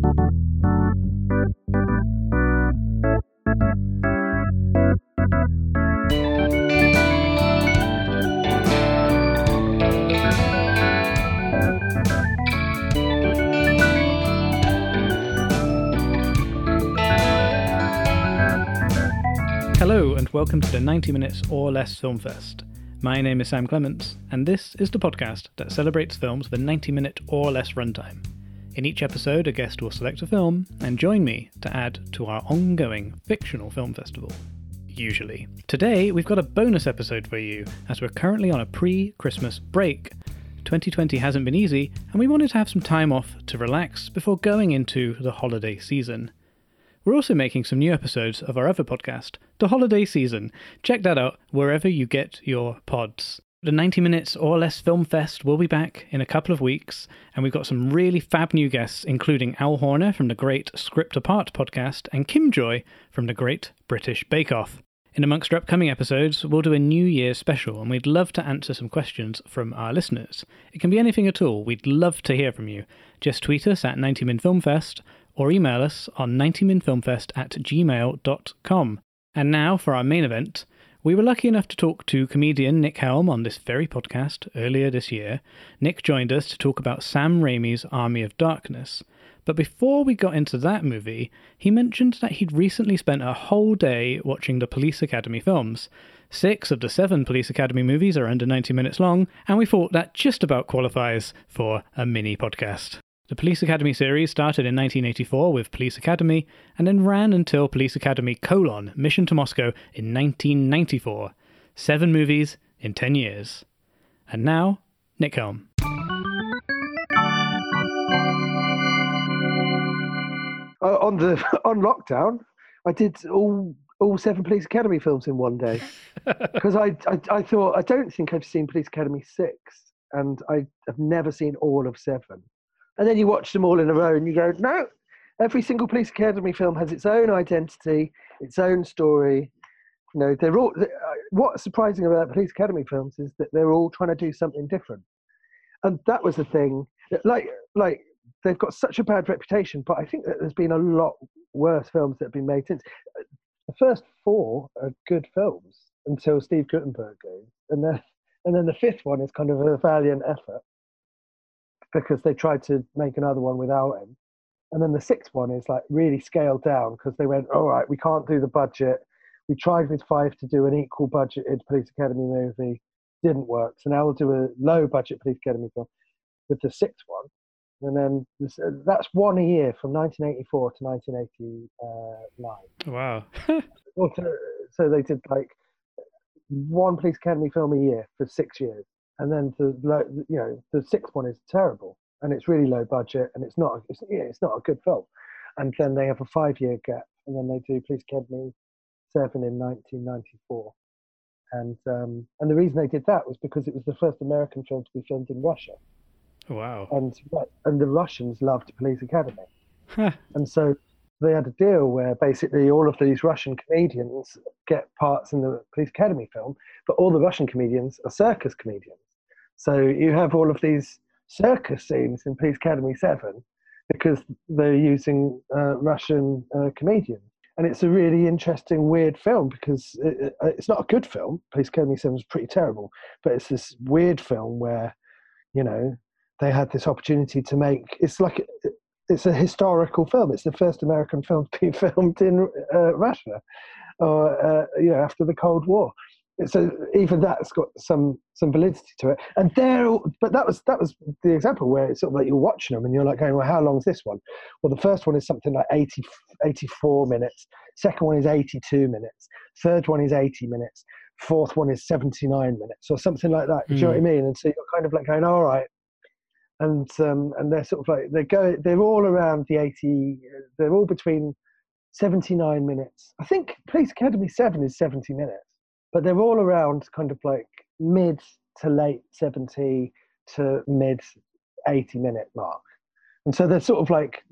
Hello, and welcome to the 90 Minutes or Less Film Fest. My name is Sam Clements, and this is the podcast that celebrates films with a 90 minute or less runtime. In each episode, a guest will select a film and join me to add to our ongoing fictional film festival. Usually. Today, we've got a bonus episode for you, as we're currently on a pre Christmas break. 2020 hasn't been easy, and we wanted to have some time off to relax before going into the holiday season. We're also making some new episodes of our other podcast, The Holiday Season. Check that out wherever you get your pods. The 90 Minutes or Less Film Fest will be back in a couple of weeks, and we've got some really fab new guests, including Al Horner from the great Script Apart podcast and Kim Joy from the great British Bake Off. In amongst our upcoming episodes, we'll do a New Year special, and we'd love to answer some questions from our listeners. It can be anything at all. We'd love to hear from you. Just tweet us at 90min filmfest or email us on 90minfilmfest at gmail.com. And now for our main event. We were lucky enough to talk to comedian Nick Helm on this very podcast earlier this year. Nick joined us to talk about Sam Raimi's Army of Darkness. But before we got into that movie, he mentioned that he'd recently spent a whole day watching the Police Academy films. Six of the seven Police Academy movies are under 90 minutes long, and we thought that just about qualifies for a mini podcast. The Police Academy series started in 1984 with Police Academy and then ran until Police Academy colon Mission to Moscow in 1994. Seven movies in 10 years. And now, Nick Helm. Uh, on the on lockdown, I did all all seven Police Academy films in one day because I, I I thought I don't think I've seen Police Academy six, and I have never seen all of seven. And then you watch them all in a row, and you go, no, every single Police Academy film has its own identity, its own story. You know, they're all. Uh, what's surprising about Police Academy films is that they're all trying to do something different, and that was the thing. Like, like they've got such a bad reputation, but I think that there's been a lot worse films that have been made since. The first four are good films until Steve Guttenberg goes, and then and then the fifth one is kind of a valiant effort because they tried to make another one without him. And then the sixth one is like really scaled down because they went, all right, we can't do the budget. We tried with five to do an equal budgeted Police Academy movie, didn't work. So now we'll do a low budget Police Academy film with the sixth one. And then this, uh, that's one a year from 1984 to 1989. Wow. so they did like one Police Academy film a year for six years and then the you know the sixth one is terrible and it's really low budget and it's not it's, yeah, it's not a good film. And then they have a five year gap and then they do police academy 7 in 1994 and um, and the reason they did that was because it was the first american film to be filmed in russia. Wow. And and the russians loved police academy. And so they had a deal where basically all of these Russian comedians get parts in the Police Academy film, but all the Russian comedians are circus comedians. So you have all of these circus scenes in Police Academy 7 because they're using uh, Russian uh, comedians. And it's a really interesting, weird film because it, it, it's not a good film. Police Academy 7 is pretty terrible, but it's this weird film where, you know, they had this opportunity to make it's like it's a historical film. It's the first American film to be filmed in uh, Russia, or uh, you know, after the Cold War so even that's got some some validity to it. And there, but that was that was the example where it's sort of like you're watching them and you're like going, well, how long is this one? Well, the first one is something like 80, 84 minutes. Second one is 82 minutes. Third one is 80 minutes. Fourth one is 79 minutes or something like that. Mm. Do you know what I hmm. mean? And so you're kind of like going, all right. And um, and they're sort of like they go. They're all around the 80. They're all between 79 minutes. I think Police Academy 7 is 70 minutes but they're all around kind of like mid to late 70 to mid 80 minute mark. And so they're sort of like,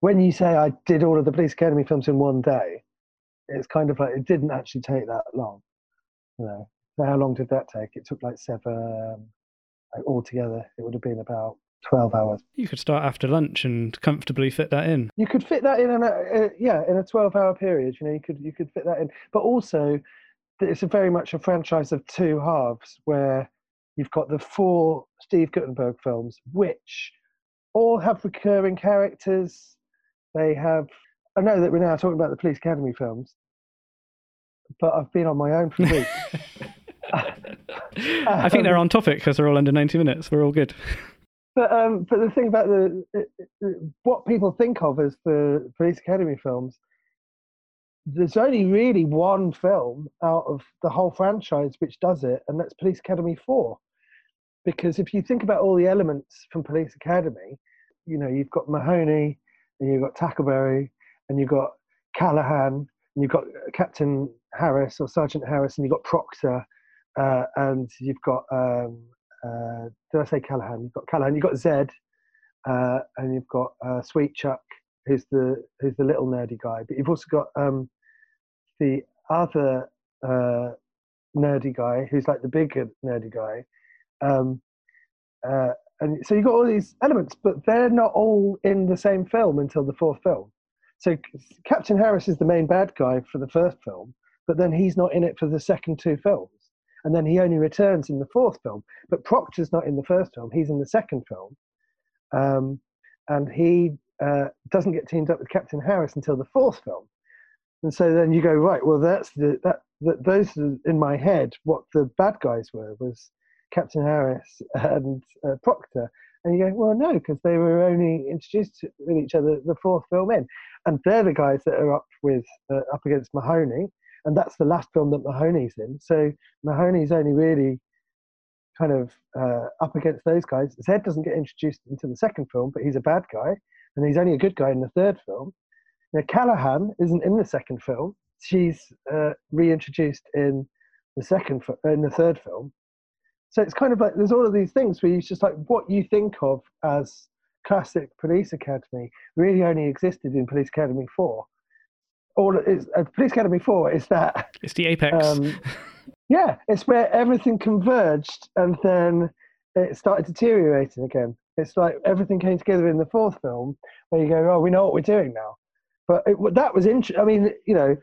when you say I did all of the Police Academy films in one day, it's kind of like it didn't actually take that long. You know, so how long did that take? It took like seven, like altogether, it would have been about 12 hours. You could start after lunch and comfortably fit that in. You could fit that in, in a, uh, yeah, in a 12 hour period. You know, you could you could fit that in. But also, it's a very much a franchise of two halves where you've got the four Steve Guttenberg films, which all have recurring characters. They have. I know that we're now talking about the Police Academy films, but I've been on my own for weeks. I think they're on topic because they're all under 90 minutes. We're all good. But um, but the thing about the what people think of as the Police Academy films, there's only really one film out of the whole franchise which does it, and that's Police Academy Four. Because if you think about all the elements from Police Academy, you know you've got Mahoney, and you've got Tackleberry, and you've got Callahan, and you've got Captain Harris or Sergeant Harris, and you've got Proctor, uh, and you've got um, uh, did I say Callahan? You've got Callahan. You've got Zed, uh, and you've got uh, Sweetchuck, who's the who's the little nerdy guy. But you've also got um, the other uh, nerdy guy, who's like the bigger nerdy guy. Um, uh, and so you've got all these elements, but they're not all in the same film until the fourth film. So Captain Harris is the main bad guy for the first film, but then he's not in it for the second two films and then he only returns in the fourth film. But Proctor's not in the first film; he's in the second film, um, and he uh, doesn't get teamed up with Captain Harris until the fourth film. And so then you go right. Well, that's the that, that those in my head. What the bad guys were was Captain Harris and uh, Proctor. And you go, well, no, because they were only introduced with each other the fourth film in, and they're the guys that are up with uh, up against Mahoney, and that's the last film that Mahoney's in. So Mahoney's only really kind of uh, up against those guys. Zed doesn't get introduced into the second film, but he's a bad guy, and he's only a good guy in the third film. Now Callahan isn't in the second film; she's uh, reintroduced in the second in the third film. So it's kind of like there's all of these things where you just like what you think of as classic Police Academy really only existed in Police Academy Four all it's uh, Police Academy Four is that it's the apex. Um, yeah, it's where everything converged and then it started deteriorating again. It's like everything came together in the fourth film where you go, oh, we know what we're doing now. But it, that was interesting. I mean, you know,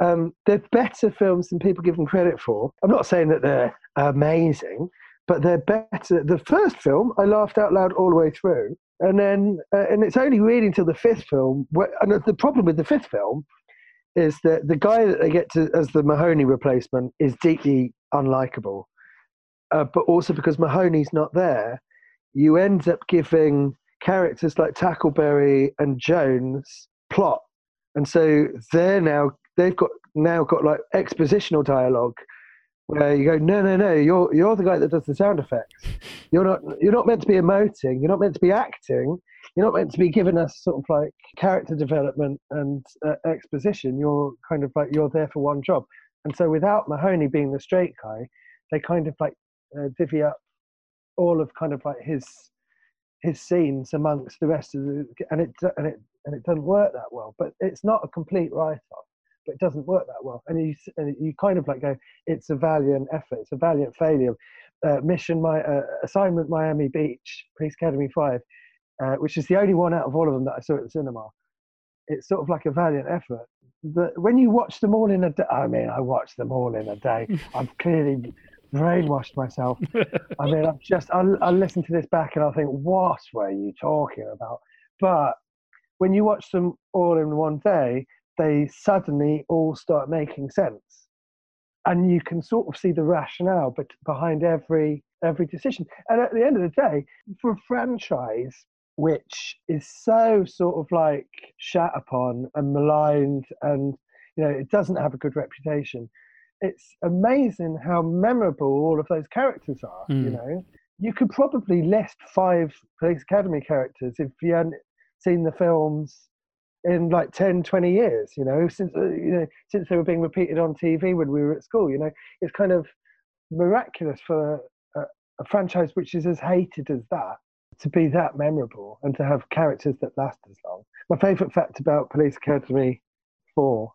um, they're better films than people give them credit for. I'm not saying that they're amazing, but they're better. The first film, I laughed out loud all the way through. And then, uh, and it's only really until the fifth film. Where, and the problem with the fifth film is that the guy that they get to as the Mahoney replacement is deeply unlikable. Uh, but also because Mahoney's not there, you end up giving characters like Tackleberry and Jones plot, and so they're now they've got now got like expositional dialogue where you go, no, no, no, you're you're the guy that does the sound effects. You're not you're not meant to be emoting. You're not meant to be acting you're not meant to be giving us sort of like character development and uh, exposition. You're kind of like you're there for one job. And so without Mahoney being the straight guy, they kind of like uh, divvy up all of kind of like his his scenes amongst the rest of the and it and it and it doesn't work that well. But it's not a complete write off. But it doesn't work that well, and you and you kind of like go, it's a valiant effort, it's a valiant failure. Uh, mission my uh, assignment Miami Beach, Police Academy Five uh, which is the only one out of all of them that I saw at the cinema. It's sort of like a valiant effort. The, when you watch them all in a day, I mean, I watched them all in a day. I've clearly brainwashed myself. I mean, I've just, I, I listen to this back and I think, what were you talking about? But when you watch them all in one day, they suddenly all start making sense. And you can sort of see the rationale but behind every every decision. And at the end of the day, for a franchise which is so sort of like shat upon and maligned and you know it doesn't have a good reputation it's amazing how memorable all of those characters are mm. you hmm. know you could probably list five police academy characters if you hadn't seen the films in like 10 20 years you know since uh, you know since they were being repeated on tv when we were at school you know it's kind of miraculous for a, a franchise which is as hated as that to be that memorable and to have characters that last as long. My favourite fact about Police Academy 4,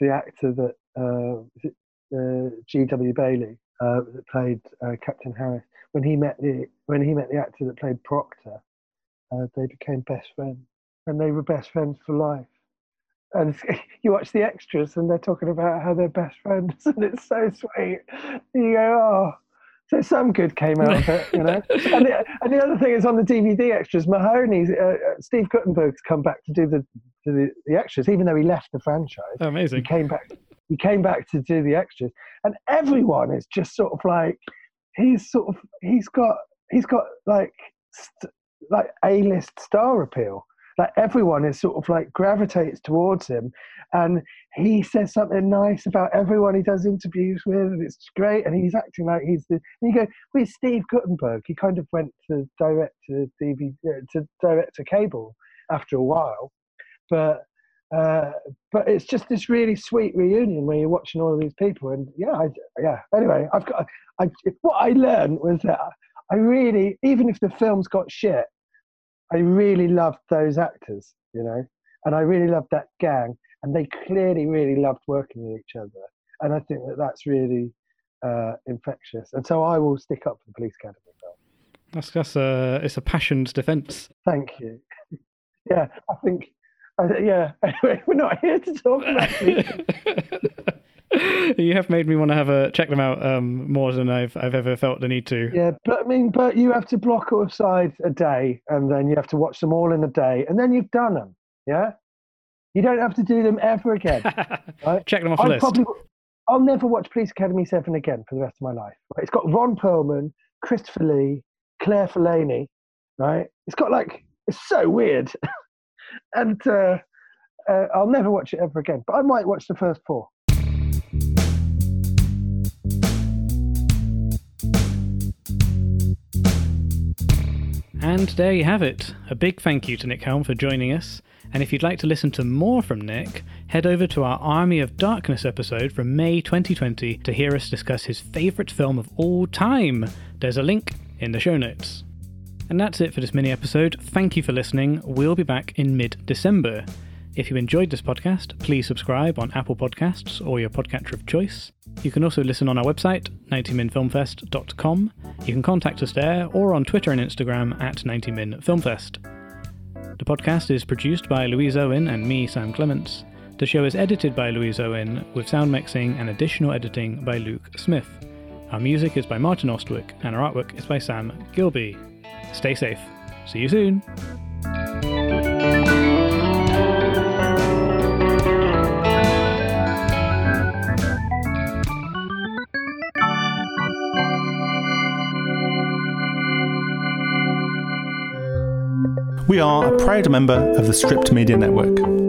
the actor that uh, uh, G.W. Bailey uh, that played uh, Captain Harris, when he met the when he met the actor that played Proctor, uh, they became best friends, and they were best friends for life. And you watch the extras, and they're talking about how they're best friends, and it's so sweet. You go, oh. So some good came out of it, you know. and, the, and the other thing is on the DVD extras, Mahoney's uh, uh, Steve Guttenberg's come back to do the to the, the extras, even though he left the franchise. Oh, amazing. He came back. He came back to do the extras, and everyone is just sort of like he's sort of he's got he's got like st- like a list star appeal. Like everyone is sort of like gravitates towards him, and he says something nice about everyone he does interviews with, and it's great. And he's acting like he's the. And you go, with Steve Guttenberg, he kind of went to direct to DVD uh, to direct to cable after a while, but uh, but it's just this really sweet reunion where you're watching all of these people, and yeah, I, yeah. Anyway, I've got I, what I learned was that I really, even if the film's got shit, I really loved those actors, you know, and I really loved that gang, and they clearly really loved working with each other, and I think that that's really uh, infectious, and so I will stick up for the Police Academy film. That's that's a it's a passion's defence. Thank you. yeah, I think. Uh, yeah. Anyway, we're not here to talk about you have made me want to have a check them out um, more than I've I've ever felt the need to. Yeah, but I mean, but you have to block aside a day, and then you have to watch them all in a day, and then you've done them. Yeah, you don't have to do them ever again. right? Check them off the I'll list. Probably, I'll never watch Police Academy Seven again for the rest of my life. Right? It's got Ron Perlman, Christopher Lee, Claire Forlani. Right? It's got like it's so weird, and uh, uh, I'll never watch it ever again. But I might watch the first four. And there you have it. A big thank you to Nick Helm for joining us. And if you'd like to listen to more from Nick, head over to our Army of Darkness episode from May 2020 to hear us discuss his favourite film of all time. There's a link in the show notes. And that's it for this mini episode. Thank you for listening. We'll be back in mid December. If you enjoyed this podcast, please subscribe on Apple Podcasts or your podcatcher of choice. You can also listen on our website, 90minfilmfest.com. You can contact us there or on Twitter and Instagram at 90minfilmfest. The podcast is produced by Louise Owen and me, Sam Clements. The show is edited by Louise Owen, with sound mixing and additional editing by Luke Smith. Our music is by Martin Ostwick, and our artwork is by Sam Gilby. Stay safe. See you soon. We are a proud member of the Script Media Network.